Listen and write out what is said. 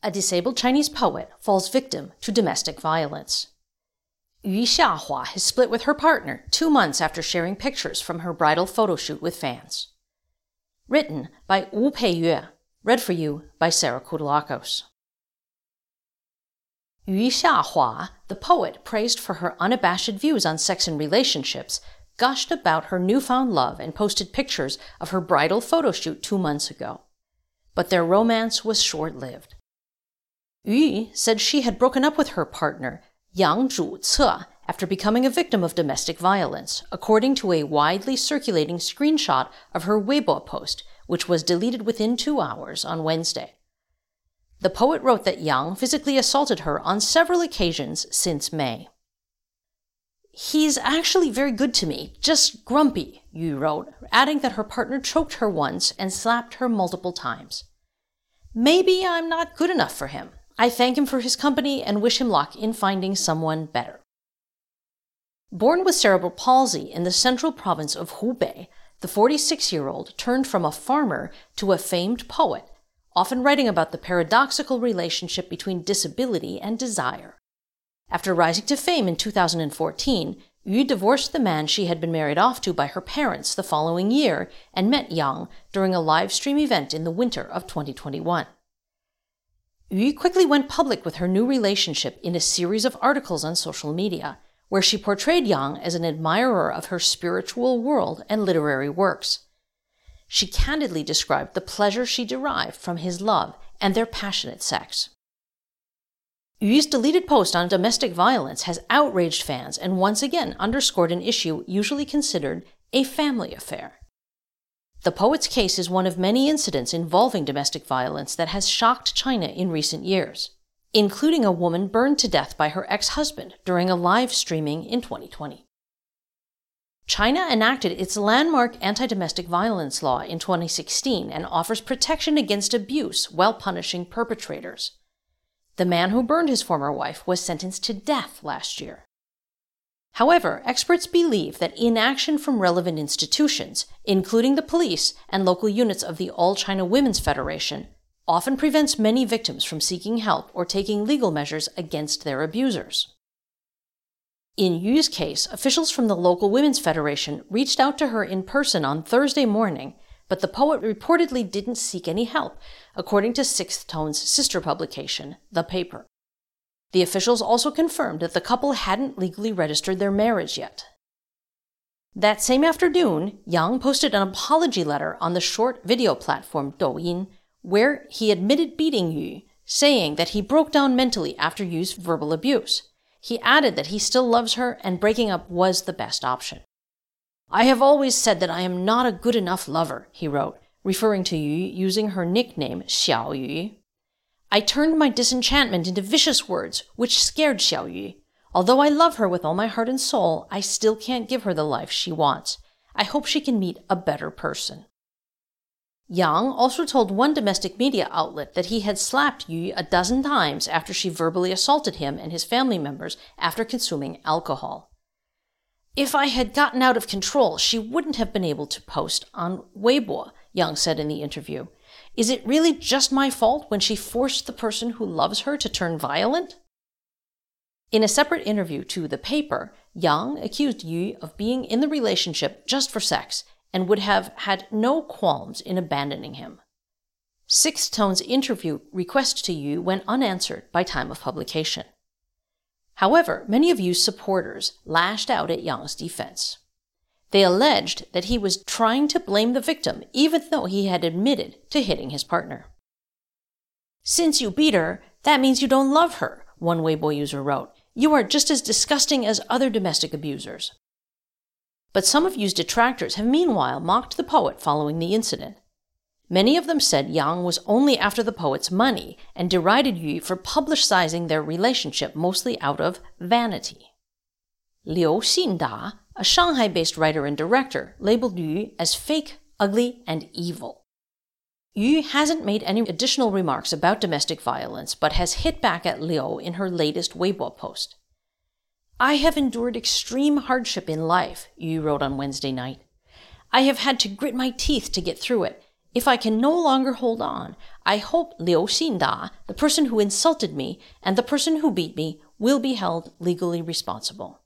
A disabled Chinese poet falls victim to domestic violence. Yu Xiuhua has split with her partner two months after sharing pictures from her bridal photo shoot with fans. Written by Wu Peiyue, read for you by Sarah Kutulakos. Yu Xiuhua, the poet praised for her unabashed views on sex and relationships, gushed about her newfound love and posted pictures of her bridal photo shoot two months ago. But their romance was short lived. Yu said she had broken up with her partner, Yang Zhuce, after becoming a victim of domestic violence, according to a widely circulating screenshot of her Weibo post, which was deleted within two hours on Wednesday. The poet wrote that Yang physically assaulted her on several occasions since May. He's actually very good to me, just grumpy, Yu wrote, adding that her partner choked her once and slapped her multiple times. Maybe I'm not good enough for him. I thank him for his company and wish him luck in finding someone better. Born with cerebral palsy in the central province of Hubei, the 46 year old turned from a farmer to a famed poet, often writing about the paradoxical relationship between disability and desire. After rising to fame in 2014, Yu divorced the man she had been married off to by her parents the following year and met Yang during a live stream event in the winter of 2021. Yu quickly went public with her new relationship in a series of articles on social media, where she portrayed Yang as an admirer of her spiritual world and literary works. She candidly described the pleasure she derived from his love and their passionate sex. Yu's deleted post on domestic violence has outraged fans and once again underscored an issue usually considered a family affair. The poet's case is one of many incidents involving domestic violence that has shocked China in recent years, including a woman burned to death by her ex husband during a live streaming in 2020. China enacted its landmark anti domestic violence law in 2016 and offers protection against abuse while punishing perpetrators. The man who burned his former wife was sentenced to death last year. However, experts believe that inaction from relevant institutions, including the police and local units of the All China Women's Federation, often prevents many victims from seeking help or taking legal measures against their abusers. In Yu's case, officials from the local Women's Federation reached out to her in person on Thursday morning, but the poet reportedly didn't seek any help, according to Sixth Tone's sister publication, The Paper. The officials also confirmed that the couple hadn't legally registered their marriage yet. That same afternoon, Yang posted an apology letter on the short video platform Douyin, where he admitted beating Yu, saying that he broke down mentally after Yu's verbal abuse. He added that he still loves her and breaking up was the best option. I have always said that I am not a good enough lover, he wrote, referring to Yu using her nickname Xiao Yu. I turned my disenchantment into vicious words, which scared Xiaoyu. Although I love her with all my heart and soul, I still can't give her the life she wants. I hope she can meet a better person. Yang also told one domestic media outlet that he had slapped Yu a dozen times after she verbally assaulted him and his family members after consuming alcohol. If I had gotten out of control, she wouldn't have been able to post on Weibo, Yang said in the interview. Is it really just my fault when she forced the person who loves her to turn violent? In a separate interview to the paper, Yang accused Yu of being in the relationship just for sex and would have had no qualms in abandoning him. Sixth Tone's interview request to Yu went unanswered by time of publication. However, many of Yu's supporters lashed out at Yang's defense. They alleged that he was trying to blame the victim, even though he had admitted to hitting his partner. Since you beat her, that means you don't love her, one Weibo user wrote. You are just as disgusting as other domestic abusers. But some of Yu's detractors have meanwhile mocked the poet following the incident. Many of them said Yang was only after the poet's money and derided Yu for publicizing their relationship mostly out of vanity. Liu Xinda, a Shanghai based writer and director, labeled Yu as fake, ugly, and evil. Yu hasn't made any additional remarks about domestic violence, but has hit back at Liu in her latest Weibo post. I have endured extreme hardship in life, Yu wrote on Wednesday night. I have had to grit my teeth to get through it. If I can no longer hold on, I hope Liu Xinda, the person who insulted me and the person who beat me, will be held legally responsible.